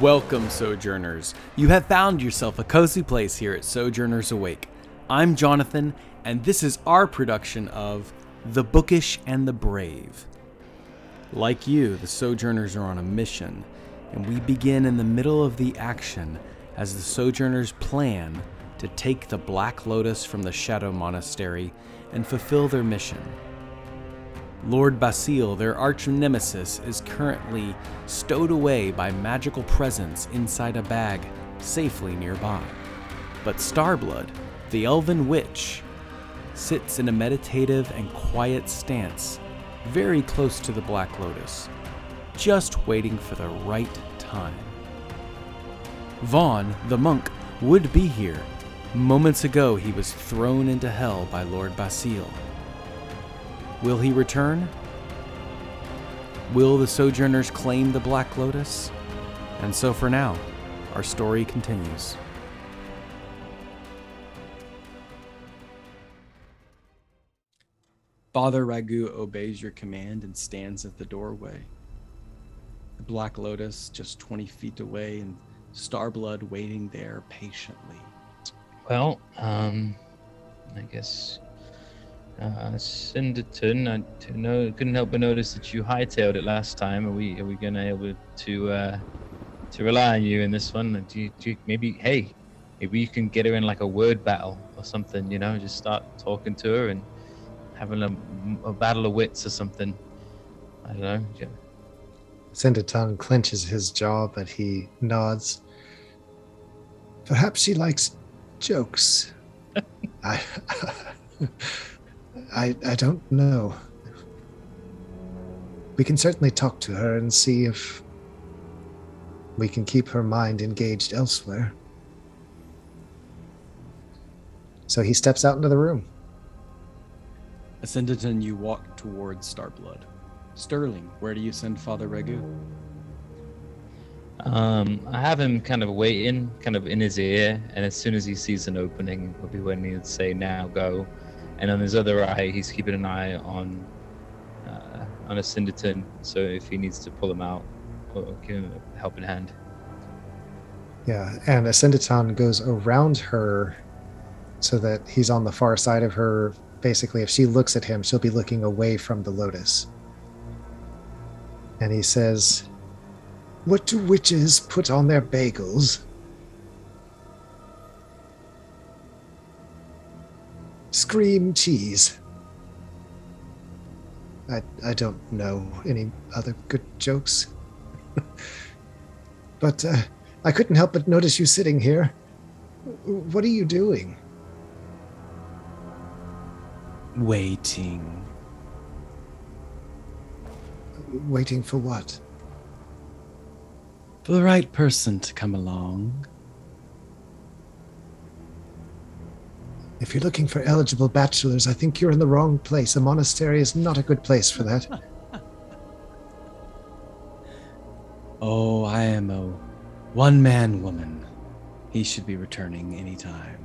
Welcome, Sojourners. You have found yourself a cozy place here at Sojourners Awake. I'm Jonathan, and this is our production of The Bookish and the Brave. Like you, the Sojourners are on a mission, and we begin in the middle of the action as the Sojourners plan to take the Black Lotus from the Shadow Monastery and fulfill their mission. Lord Basile, their arch nemesis, is currently stowed away by magical presence inside a bag safely nearby. But Starblood, the elven witch, sits in a meditative and quiet stance very close to the Black Lotus, just waiting for the right time. Vaughn, the monk, would be here. Moments ago, he was thrown into hell by Lord Basile. Will he return? Will the Sojourners claim the Black Lotus? And so for now, our story continues. Father Ragu obeys your command and stands at the doorway. The Black Lotus just 20 feet away and Starblood waiting there patiently. Well, um, I guess uh, Cinderton, I know, couldn't help but notice that you hightailed it last time. Are we are we gonna be able to uh, to rely on you in this one? Do you, do you, maybe hey, maybe you can get her in like a word battle or something. You know, just start talking to her and having a, a battle of wits or something. I don't know. Yeah. Cinderton clenches his jaw, but he nods. Perhaps she likes jokes. I, I, I don't know. We can certainly talk to her and see if we can keep her mind engaged elsewhere. So he steps out into the room. Ascendanton, you walk towards Starblood. Sterling, where do you send Father Ragu? Um, I have him kind of waiting, kind of in his ear, and as soon as he sees an opening, it'll be when he'd say, "Now go." And on his other eye, he's keeping an eye on uh, on a Cinderton, so if he needs to pull him out, or give him a helping hand. Yeah, and Ascendaton goes around her so that he's on the far side of her. Basically, if she looks at him, she'll be looking away from the lotus. And he says, What do witches put on their bagels? Scream cheese. I, I don't know any other good jokes. but uh, I couldn't help but notice you sitting here. What are you doing? Waiting. Waiting for what? For the right person to come along. If you're looking for eligible bachelors, I think you're in the wrong place. A monastery is not a good place for that. oh, I am a one man woman. He should be returning any time.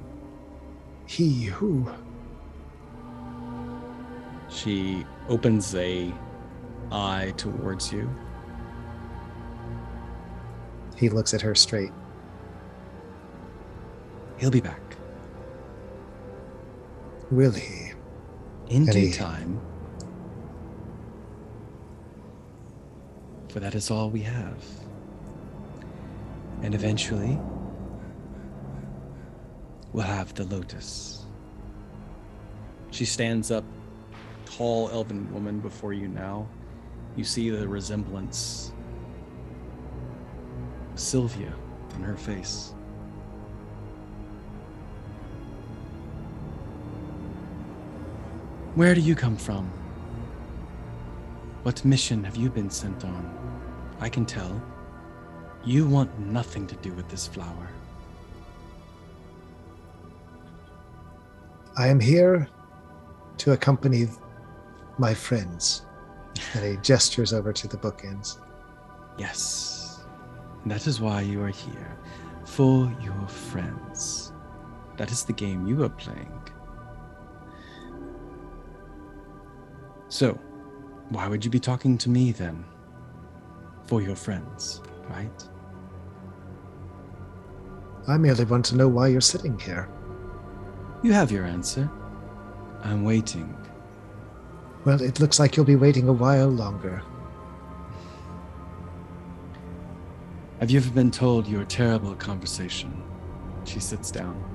He who? She opens a eye towards you. He looks at her straight. He'll be back. Will he? In due time. For that is all we have. And eventually, we'll have the lotus. She stands up, tall elven woman before you now. You see the resemblance of Sylvia in her face. Where do you come from? What mission have you been sent on? I can tell. You want nothing to do with this flower. I am here to accompany my friends. And he gestures over to the bookends. Yes. That is why you are here. For your friends. That is the game you are playing. So, why would you be talking to me then? For your friends, right? I merely want to know why you're sitting here. You have your answer. I'm waiting. Well, it looks like you'll be waiting a while longer. Have you ever been told your terrible conversation? She sits down.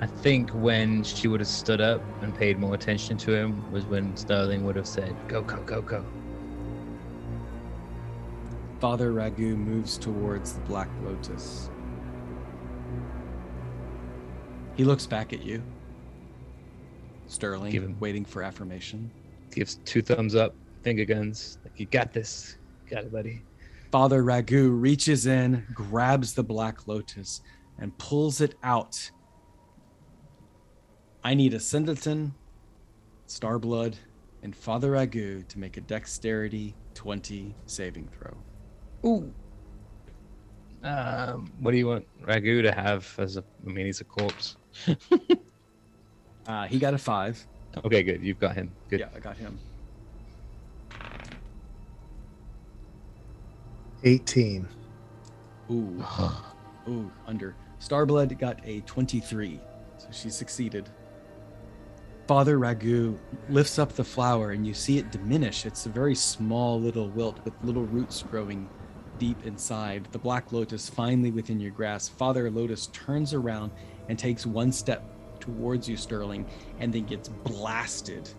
I think when she would have stood up and paid more attention to him was when Sterling would have said, "Go, go, go, go." Father Ragu moves towards the Black Lotus. He looks back at you. Sterling, him- waiting for affirmation. Gives two thumbs up, finger guns, like you got this, got it, buddy. Father Ragu reaches in, grabs the Black Lotus, and pulls it out. I need a Singleton, Starblood, and Father Ragu to make a dexterity 20 saving throw. Ooh. Um, what do you want Ragu to have as a? I mean, he's a corpse. Uh, he got a 5. Okay, good. You've got him. Good. Yeah, I got him. 18. Ooh. Ooh, under. Starblood got a 23, so she succeeded. Father Ragu lifts up the flower and you see it diminish. It's a very small little wilt with little roots growing deep inside. The black lotus finally within your grasp. Father Lotus turns around and takes one step towards you, Sterling, and then gets blasted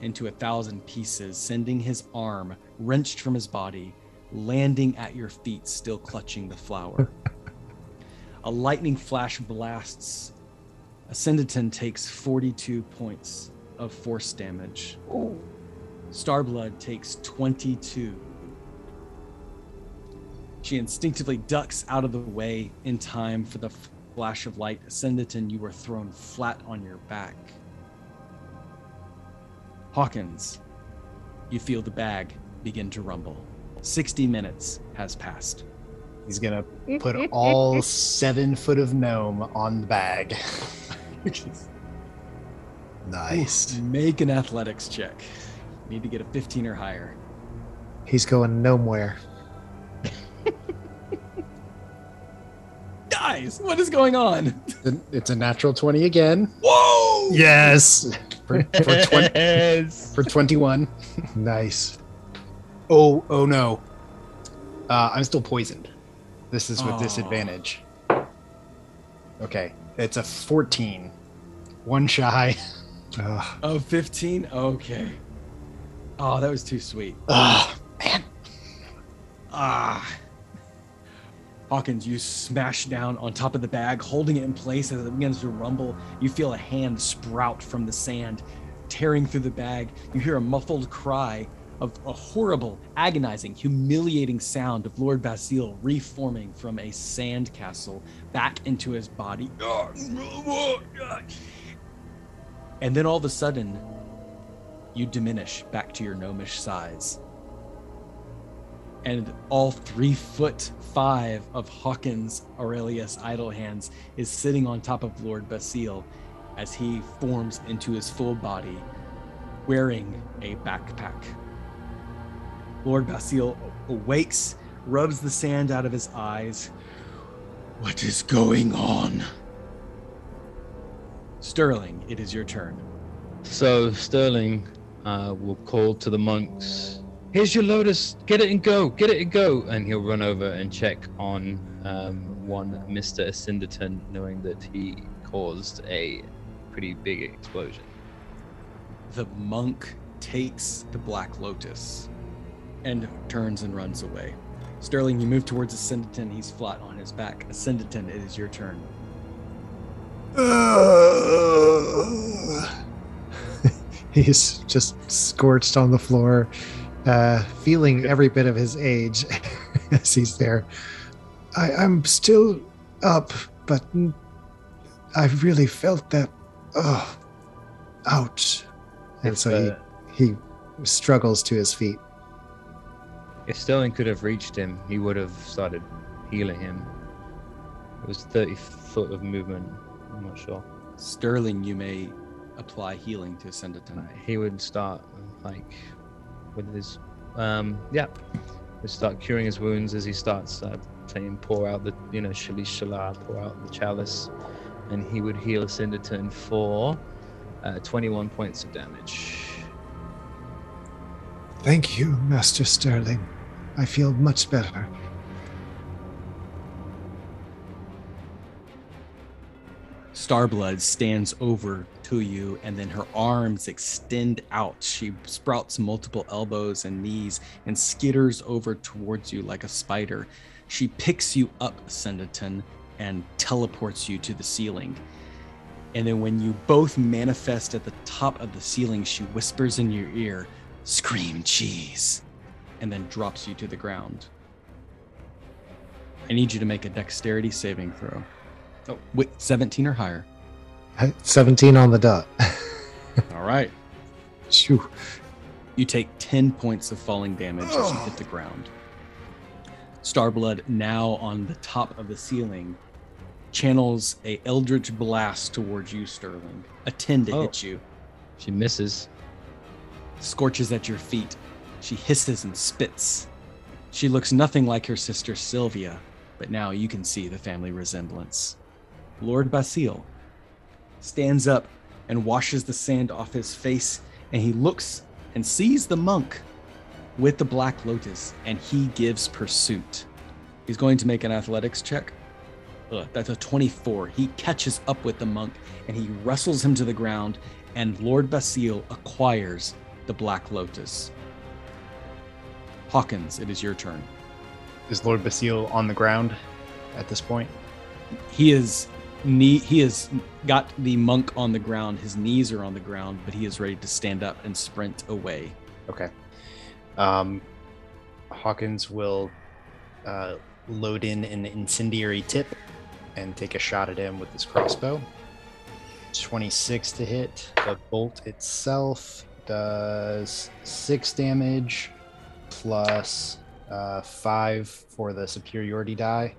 into a thousand pieces, sending his arm wrenched from his body, landing at your feet, still clutching the flower. a lightning flash blasts. Ascenditon takes 42 points of force damage. Starblood takes 22. She instinctively ducks out of the way in time for the flash of light. Ascenditon, you were thrown flat on your back. Hawkins, you feel the bag begin to rumble. 60 minutes has passed. He's gonna put all seven foot of gnome on the bag. Nice. Make an athletics check. Need to get a 15 or higher. He's going nowhere. Guys, what is going on? It's a natural twenty again Whoa! Yes. for, for, 20, Yes. for twenty-one. Nice. Oh, oh no. Uh, I'm still poisoned. This is with Oh. disadvantage. Okay, it's a fourteen. One shy. Ugh. Oh, 15? Okay. Oh, that was too sweet. Ugh, man. Ah. Hawkins, you smash down on top of the bag, holding it in place as it begins to rumble. You feel a hand sprout from the sand, tearing through the bag. You hear a muffled cry of a horrible, agonizing, humiliating sound of Lord Basile reforming from a sand castle back into his body. And then all of a sudden, you diminish back to your gnomish size and all three foot five of Hawkins Aurelius Idlehands is sitting on top of Lord Basile as he forms into his full body, wearing a backpack. Lord Basile awakes, rubs the sand out of his eyes. What is going on? Sterling, it is your turn. So Sterling uh, will call to the monks. Here's your lotus. Get it and go. Get it and go. And he'll run over and check on um, one Mister Ascenditon, knowing that he caused a pretty big explosion. The monk takes the Black Lotus and turns and runs away. Sterling, you move towards Ascenditon. He's flat on his back. Ascenditon, it is your turn. He's just scorched on the floor, uh, feeling every bit of his age as he's there. I, I'm still up, but I really felt that. Oh, ouch. And If, so he, he struggles to his feet. If Sterling could have reached him, he would have started healing him. It was 30 foot of movement. I'm not sure. Sterling, you may apply healing to Ascenditon. He would start like with his, um, yeah, He'd start curing his wounds as he starts uh, saying, "Pour out the, you know, Shalish Shalar, pour out the chalice," and he would heal Cinderton for uh, 21 points of damage. Thank you, Master Sterling. I feel much better. Starblood stands over to you, and then her arms extend out. She sprouts multiple elbows and knees and skitters over towards you like a spider. She picks you up, Senditon, and teleports you to the ceiling. And then when you both manifest at the top of the ceiling, she whispers in your ear, Scream cheese, and then drops you to the ground. I need you to make a dexterity saving throw. Oh, wait, 17 or higher. 17 on the dot. All right. Shoo. You take 10 points of falling damage as you hit the ground. Starblood, now on the top of the ceiling, channels a eldritch blast towards you, Sterling. A 10 to Oh. hit you. She misses. Scorches at your feet. She hisses and spits. She looks nothing like her sister Sylvia, but now you can see the family resemblance. Lord Basile stands up and washes the sand off his face, and he looks and sees the monk with the black lotus, and he gives pursuit. He's going to make an athletics check. Ugh, that's a 24. He catches up with the monk and he wrestles him to the ground, and Lord Basile acquires the black lotus. Hawkins, it is your turn. Is Lord Basile on the ground at this point? He is knee he has got the monk on the ground. His knees are on the ground, but he is ready to stand up and sprint away. Okay. Um, Hawkins will uh, load in an incendiary tip and take a shot at him with his crossbow. 26 to hit. The bolt itself does six damage plus uh, five for the superiority die.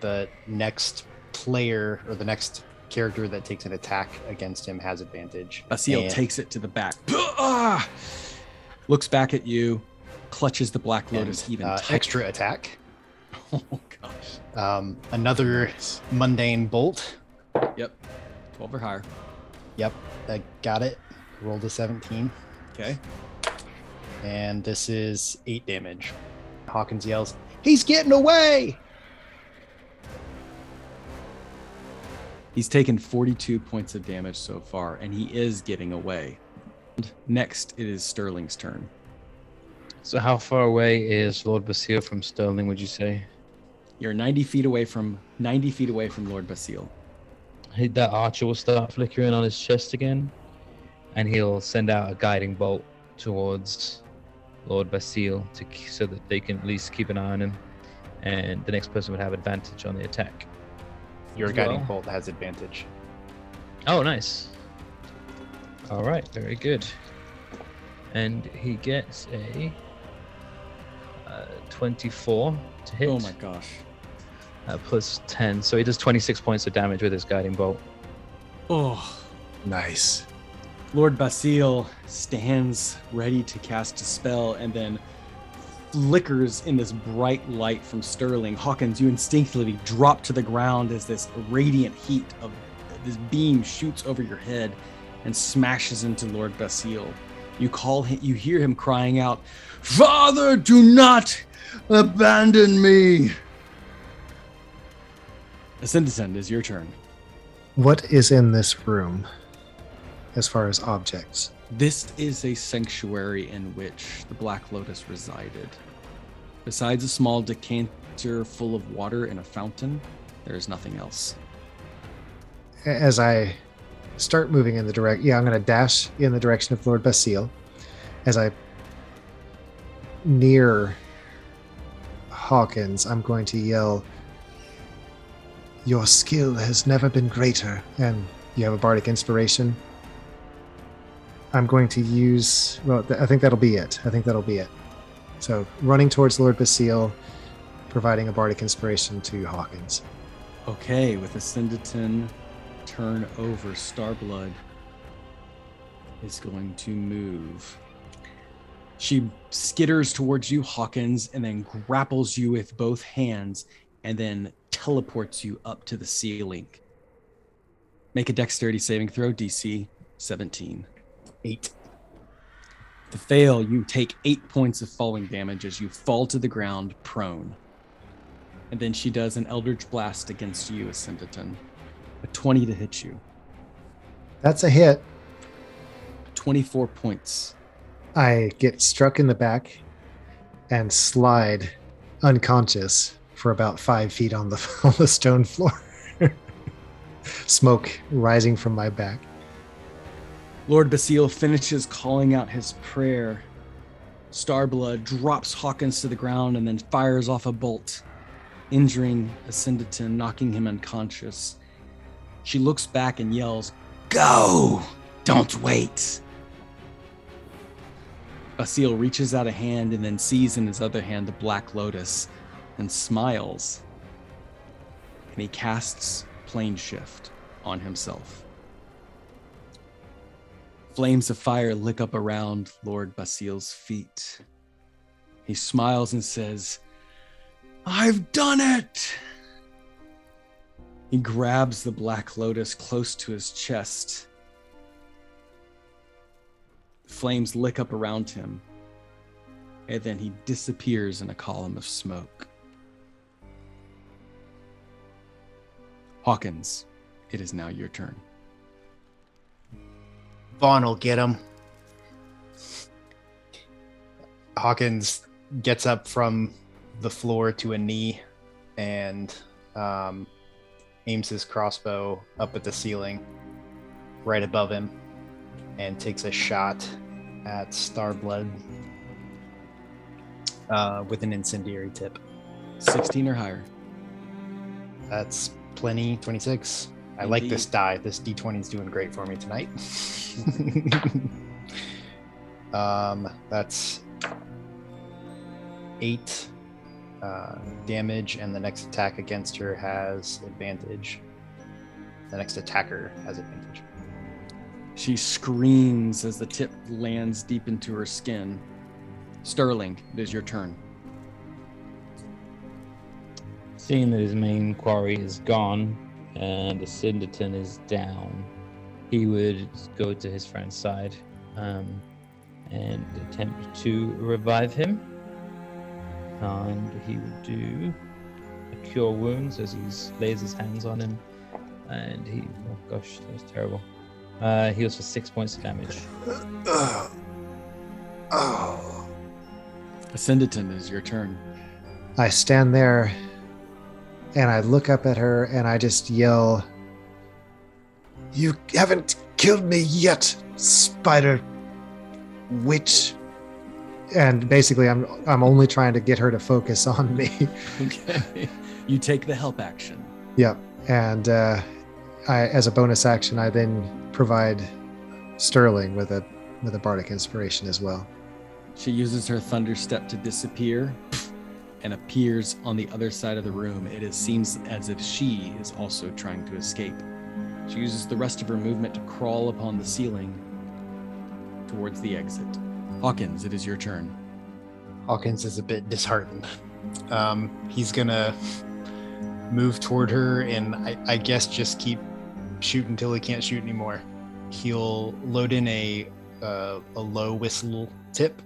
The next player or the next character that takes an attack against him has advantage. Basile And- takes it to the back. Looks back at you, clutches the black lotus and, even uh, extra attack. Oh gosh. Um, another mundane bolt. Yep. 12 or higher. Yep, I got it. Rolled a 17. Okay. And this is 8 damage. Hawkins yells, He's getting away! He's taken 42 points of damage so far, and he is getting away. Next, it is Sterling's turn. So how far away is Lord Basile from Sterling? Would you say? You're 90 feet away from 90 feet away from Lord Basile. He- That archer will start flickering on his chest again, and he'll send out a guiding bolt towards Lord Basile to so that they can at least keep an eye on him, and the next person would have advantage on the attack. Your guiding well. bolt has advantage. Oh, nice. All right, very good. And he gets a uh, 24 to hit. Oh my gosh. uh, plus 10, so he does 26 points of damage with his guiding bolt. Oh, Nice. Lord Basile stands ready to cast a spell and then flickers in this bright light from Sterling. Hawkins, you instinctively drop to the ground as this radiant heat of this beam shoots over your head and smashes into Lord Basile. You call him, you hear him crying out, Father, do not abandon me. Ascendescend is your turn. What is in this room as far as objects? This is a sanctuary in which the Black Lotus resided. Besides a small decanter full of water and a fountain, there is nothing else. As I start moving in the direct, yeah, I'm going to dash in the direction of Lord Basile. As I near Hawkins, I'm going to yell, Your skill has never been greater. And you have a bardic inspiration. I'm going to use, well, th- I think that'll be it. I think that'll be it. So running towards Lord Basile, providing a bardic inspiration to Hawkins. Okay, with Ascenditon turn over, Starblood is going to move She skitters towards you, Hawkins, and then grapples you with both hands and then teleports you up to the ceiling. Make a dexterity saving throw, DC 17. Eight. To fail, you take eight points of falling damage as you fall to the ground prone. And then she does an Eldritch Blast against you, Ascendaton. A 20 to hit you. That's a hit. 24 points. I get struck in the back and slide unconscious for about five feet on the on the stone floor. Smoke rising from my back. Lord Basile finishes calling out his prayer. Starblood drops Hawkins to the ground and then fires off a bolt, injuring Ascendaton, knocking him unconscious. She looks back and yells, Go! Don't wait! Basile reaches out a hand and then sees in his other hand the Black Lotus and smiles. And he casts Plane Shift on himself. Flames of fire lick up around Lord Basile's feet. He smiles and says, I've done it! He grabs the Black Lotus close to his chest. Flames lick up around him, and then he disappears in a column of smoke. Hawkins, it is now your turn. Vaughn will get him. Hawkins gets up from the floor to a knee and um, aims his crossbow up at the ceiling right above him and takes a shot at Starblood uh, with an incendiary tip. 16 or higher. That's plenty. 26. I like this die. This d20 is doing great for me tonight. um, that's eight uh, damage, and the next attack against her has advantage. The next attacker has advantage. She screams as the tip lands deep into her skin. Sterling, it is your turn. Seeing that his main quarry is gone and the Cinderton is down, he would go to his friend's side um, and attempt to revive him. And he would do a cure wounds as he lays his hands on him. And he, oh gosh, that was terrible. Uh, heals for six points of damage. Oh. Ascendaton, it is your turn. I stand there and I look up at her and I just yell, You haven't killed me yet, spider witch. And basically I'm I'm only trying to get her to focus on me. Okay. you take the help action. yep. And uh I as a bonus action I then provide Sterling with a with a bardic inspiration as well. She uses her thunder step to disappear and appears on the other side of the room. It seems as if she is also trying to escape. She uses the rest of her movement to crawl upon the ceiling towards the exit. Hawkins, it is your turn. Hawkins is a bit disheartened. Um, he's gonna move toward her and I, I guess just keep shooting until he can't shoot anymore. He'll load in a uh, a low whistle tip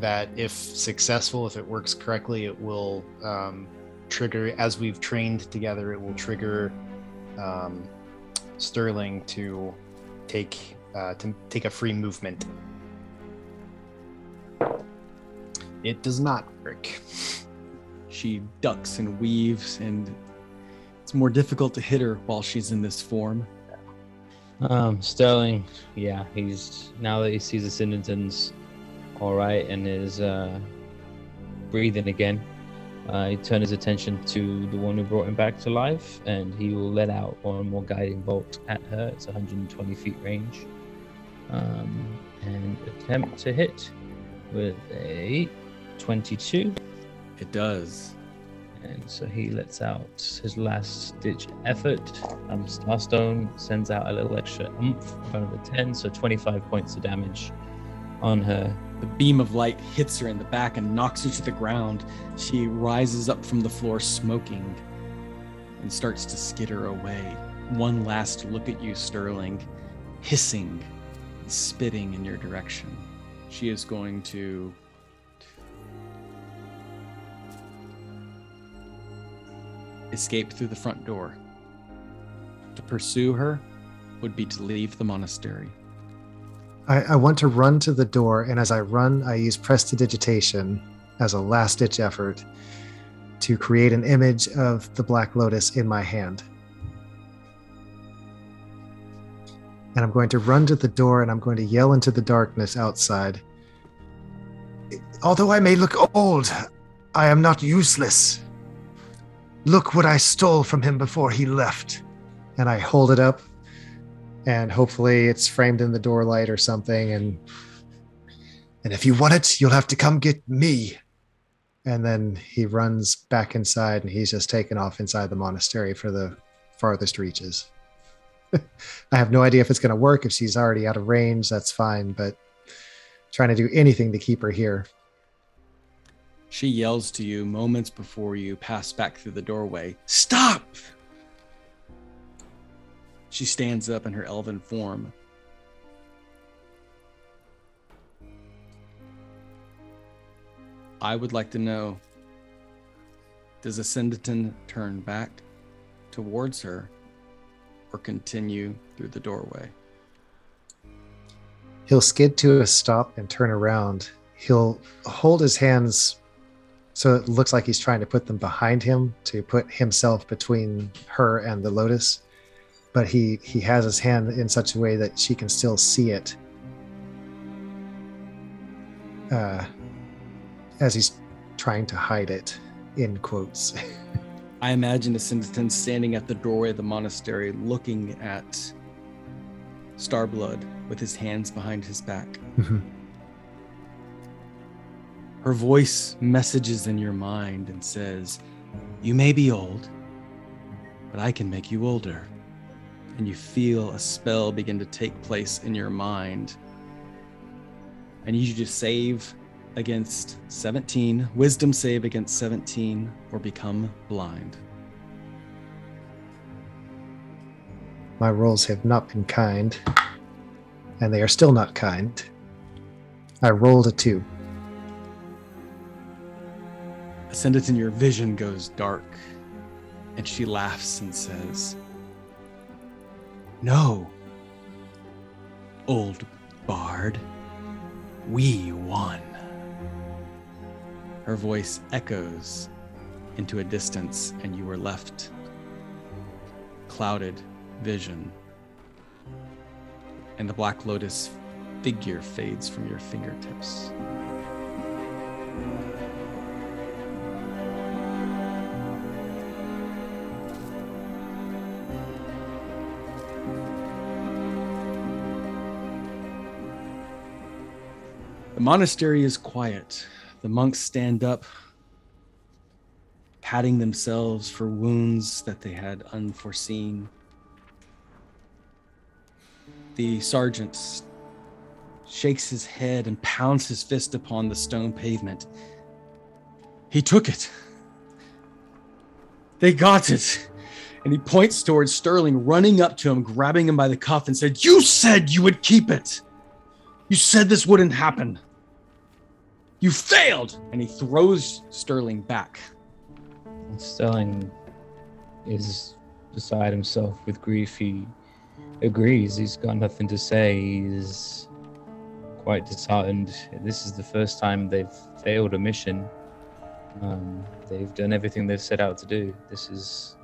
that, if successful, if it works correctly, it will um, trigger. As we've trained together, it will trigger um, Sterling to take uh, to take a free movement. It does not work. She ducks and weaves, and it's more difficult to hit her while she's in this form. Um, Sterling, yeah, he's now that he sees the Cindertons all right and is uh, breathing again. Uh, he turns his attention to the one who brought him back to life, and he will let out one more guiding bolt at her. It's 120 feet range, um, and attempt to hit with a 22. It does. And so he lets out his last ditch effort. Um, Starstone sends out a little extra oomph in front of the 10, so 25 points of damage on her. The beam of light hits her in the back and knocks her to the ground. She rises up from the floor smoking and starts to skitter away. One last look at you, Sterling, hissing and spitting in your direction. She is going to escape through the front door. To pursue her would be to leave the monastery. I, I want to run to the door, and as I run, I use prestidigitation as a last ditch effort to create an image of the Black Lotus in my hand. And I'm going to run to the door and I'm going to yell into the darkness outside. Although I may look old, I am not useless. Look what I stole from him before he left. And I hold it up, and hopefully it's framed in the door light or something. And and if you want it, you'll have to come get me. And then he runs back inside, and he's just taken off inside the monastery for the farthest reaches. I have no idea if it's going to work. If she's already out of range, that's fine. But trying to do anything to keep her here. She yells to you moments before you pass back through the doorway Stop! She stands up in her elven form. I would like to know does Ascendaton turn back towards her or continue through the doorway? He'll skid to a stop and turn around. He'll hold his hands so it looks like he's trying to put them behind him to put himself between her and the lotus. But he he has his hand in such a way that she can still see it. Uh, as he's trying to hide it, in quotes. I imagine a Ascendaton standing at the doorway of the monastery looking at Starblood with his hands behind his back. Her voice messages in your mind and says, You may be old, but I can make you older. And you feel a spell begin to take place in your mind. I need you to save against 17, wisdom save against 17, or become blind. My rolls have not been kind, and they are still not kind. I rolled a two. Ascendaton, your vision goes dark, and she laughs and says, No, old bard, we won. Her voice echoes into a distance, and you are left clouded vision. And the Black Lotus figure fades from your fingertips. The monastery is quiet. The monks stand up, patting themselves for wounds that they had unforeseen. The sergeant shakes his head and pounds his fist upon the stone pavement. He took it. They got it. And he points towards Sterling, running up to him, grabbing him by the cuff, and said, You said you would keep it. You said this wouldn't happen. You failed! And he throws Sterling back. And Sterling is beside himself with grief. He agrees. He's got nothing to say. He's quite disheartened. This is the first time they've failed a mission. Um, they've done everything they've set out to do. This is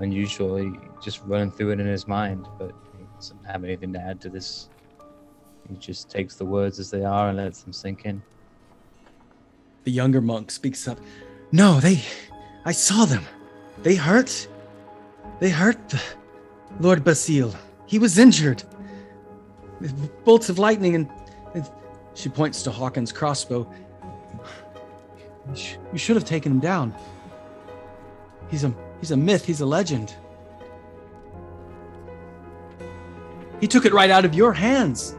unusual. He just running through it in his mind, but he doesn't have anything to add to this. He just takes the words as they are and lets them sink in. The younger monk speaks up. No, they. I saw them. They hurt. They hurt the Lord Basile. He was injured. With bolts of lightning, and, and she points to Hawkins' crossbow. You, should have taken him down. He's a he's a myth. He's a legend. He took it right out of your hands.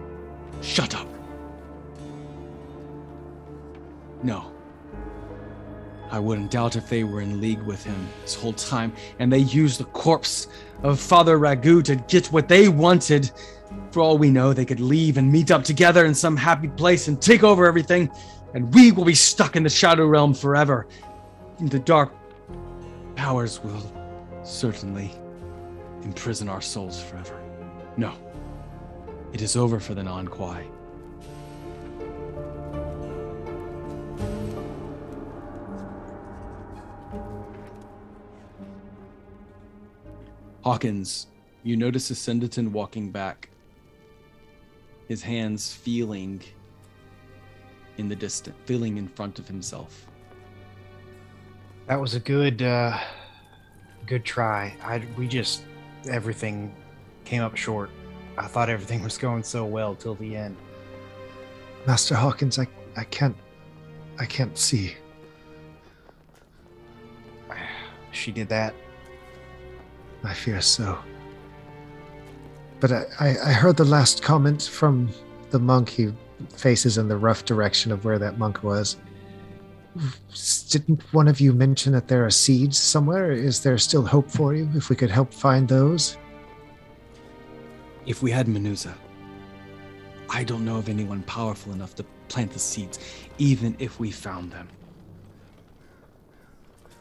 Shut up. No. I wouldn't doubt if they were in league with him this whole time, and they used the corpse of Father Ragu to get what they wanted. For all we know, they could leave and meet up together in some happy place and take over everything, and we will be stuck in the Shadow Realm forever. The dark powers will certainly imprison our souls forever. No. It is over for the non Quai. Hawkins, you notice Ascendaton walking back, his hands feeling in the distance, feeling in front of himself. That was a good, uh, good try. I we just everything came up short. I thought everything was going so well till the end. Master Hawkins, I, I can't, I can't see. She did that. I fear so. But I, I, I heard the last comment from the monk. He faces in the rough direction of where that monk was. Didn't one of you mention that there are seeds somewhere? Is there still hope for you if we could help find those? If we had Menusa, I don't know of anyone powerful enough to plant the seeds, even if we found them.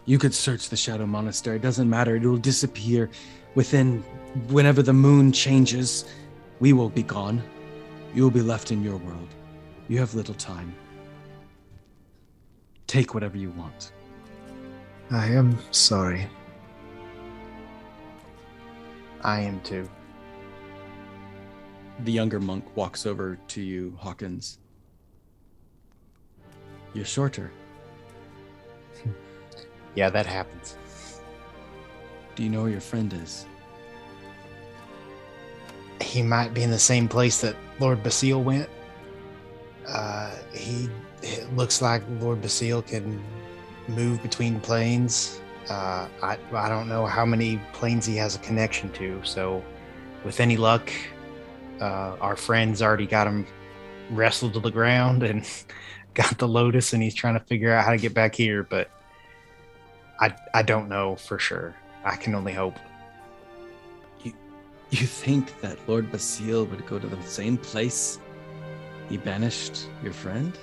You could search the Shadow Monastery, it doesn't matter, it will disappear within whenever the moon changes. We will be gone. You will be left in your world. You have little time. Take whatever you want. I am sorry. I am too. The younger monk walks over to you, Hawkins. You're shorter. Yeah, that happens. Do you know where your friend is? He might be in the same place that Lord Basile went. Uh, he it looks like Lord Basile can move between planes. Uh, I I don't know how many planes he has a connection to. So, with any luck, uh, our friend's already got him wrestled to the ground and got the Lotus, and he's trying to figure out how to get back here. But I I don't know for sure. I can only hope. You you think that Lord Basile would go to the same place he banished your friend?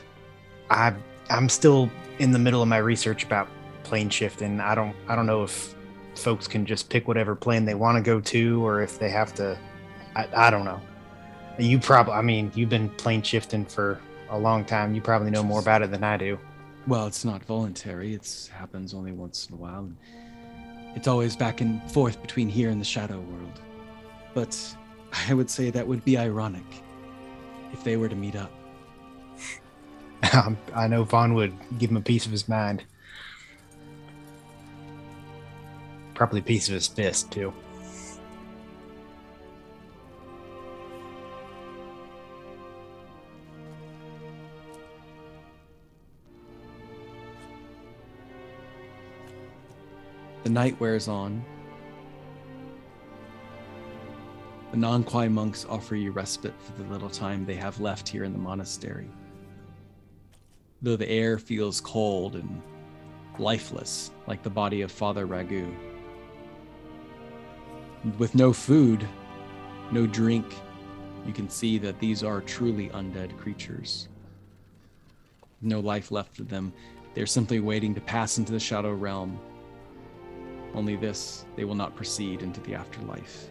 I I'm still in the middle of my research about plane shifting. I don't I don't know if folks can just pick whatever plane they want to go to or if they have to I, I don't know. You probably I mean, you've been plane shifting for a long time. You probably know more about it than I do. Well, it's not voluntary. It happens only once in a while. And it's always back and forth between here and the shadow world. But I would say that would be ironic if they were to meet up. I know Vaughn would give him a piece of his mind. Probably a piece of his fist too. The night wears on. The non Quai monks offer you respite for the little time they have left here in the monastery. Though the air feels cold and lifeless, like the body of Father Ragu. With no food, no drink, you can see that these are truly undead creatures. No life left of them. They're simply waiting to pass into the Shadow Realm only this, they will not proceed into the afterlife,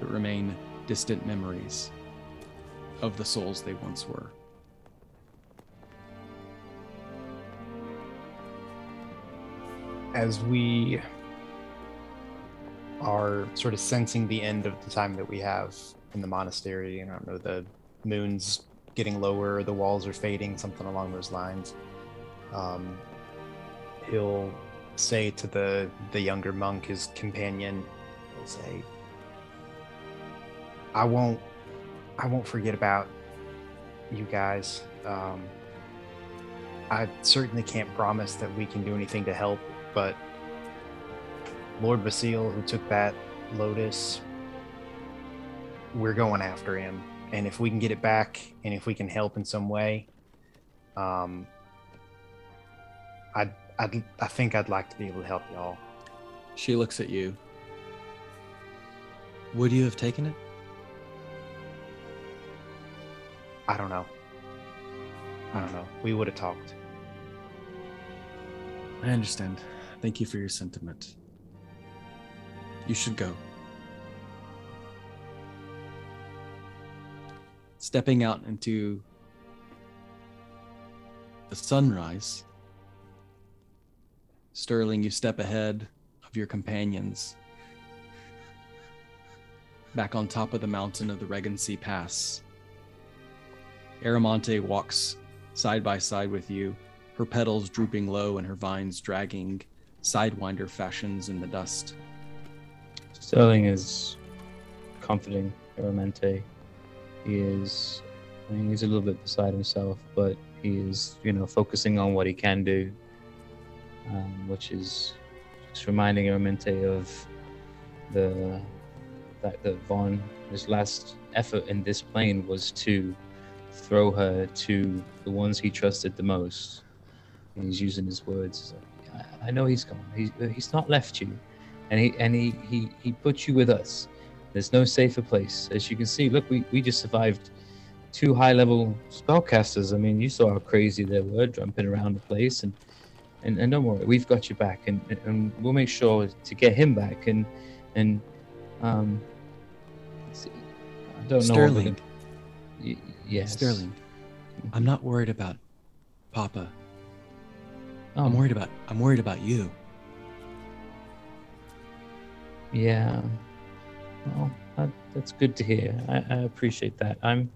but remain distant memories of the souls they once were. As we are sort of sensing the end of the time that we have in the monastery, and I don't know, the moon's getting lower, the walls are fading, something along those lines. Um, he'll say to the the younger monk, his companion, say, "I won't, I won't forget about you guys. Um, I certainly can't promise that we can do anything to help, but Lord Basile, who took that lotus, we're going after him, and if we can get it back, and if we can help in some way, um, I'd, I'd, I think I'd like to be able to help y'all. She looks at you. Would you have taken it? I don't know. I don't know. We would have talked. I understand. Thank you for your sentiment. You should go. Stepping out into the sunrise, Sterling, you step ahead of your companions. Back on top of the mountain of the Regency Pass. Aramonte walks side by side with you, her petals drooping low and her vines dragging sidewinder fashions in the dust. Sterling is comforting Aramente. He is, I mean, he's a little bit beside himself, but he is, you know, focusing on what he can do, um, which is just reminding Aramente of the fact that Vaughn, his last effort in this plane was to throw her to the ones he trusted the most. And he's using his words. I, I know he's gone. He's he's not left you, and he and he he he put you with us. There's no safer place. As you can see, look, we, we just survived two high level spellcasters. I mean, you saw how crazy they were jumping around the place, and and, and don't worry, we've got you back, and, and we'll make sure to get him back. And and um, I don't know. Sterling. Yes, Sterling, I'm not worried about Papa. Oh, I'm worried about I'm worried about you. Yeah. Well, that, that's good to hear. I, I appreciate that. I'm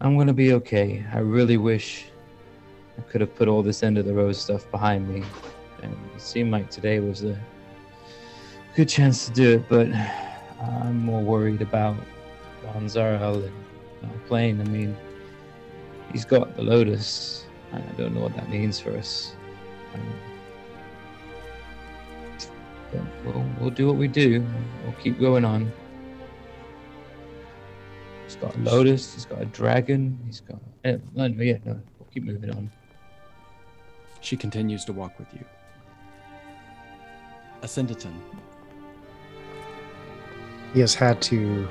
I'm gonna be okay. I really wish I could have put all this end of the road stuff behind me. And it seemed like today was a good chance to do it, but I'm more worried about Juan Zarel and our plane. I mean, he's got the Lotus. and I don't know what that means for us. Um, but we'll, we'll do what we do. We'll keep going on. He's got a lotus. He's got a dragon. He's got. No, no, yeah, no. We'll keep moving on. She continues to walk with you. Ascendaton, He has had to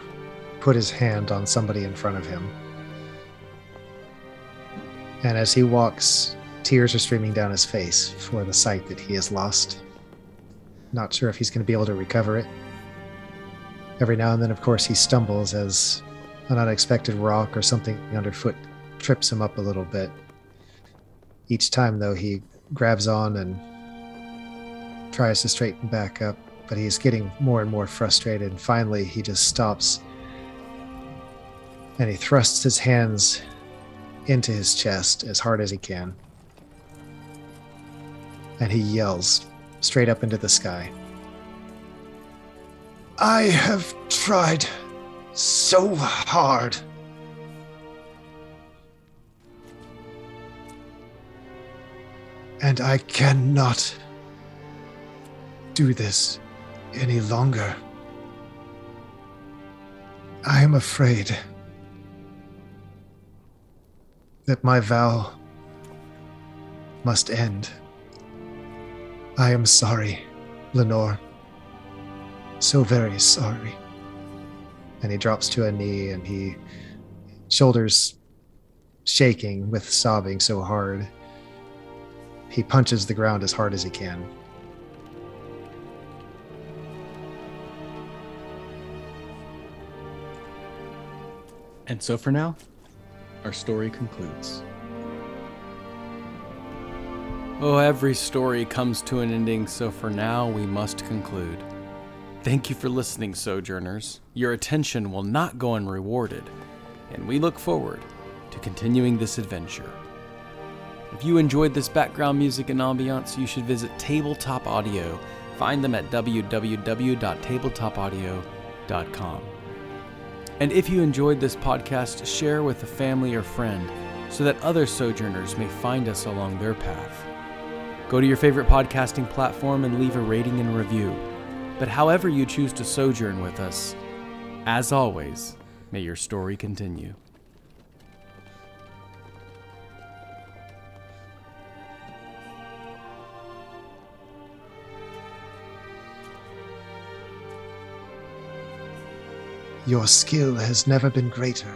put his hand on somebody in front of him. And as he walks, tears are streaming down his face for the sight that he has lost. Not sure if he's going to be able to recover it. Every now and then, of course, he stumbles as an unexpected rock or something underfoot trips him up a little bit. Each time, though, he grabs on and tries to straighten back up, but he's getting more and more frustrated. And finally, he just stops and he thrusts his hands into his chest as hard as he can. And he yells straight up into the sky. I have tried so hard. And I cannot do this any longer. I am afraid that my vow must end. I am sorry, Lenore. So very sorry. And he drops to a knee and he shoulders shaking with sobbing so hard. He punches the ground as hard as he can. And so for now, our story concludes. Oh, every story comes to an ending, so for now we must conclude. Thank you for listening, Sojourners. Your attention will not go unrewarded, and we look forward to continuing this adventure. If you enjoyed this background music and ambiance, you should visit Tabletop Audio. Find them at www.tabletopaudio.com. And if you enjoyed this podcast, share with a family or friend so that other sojourners may find us along their path. Go to your favorite podcasting platform and leave a rating and review. But however you choose to sojourn with us, as always, may your story continue. Your skill has never been greater.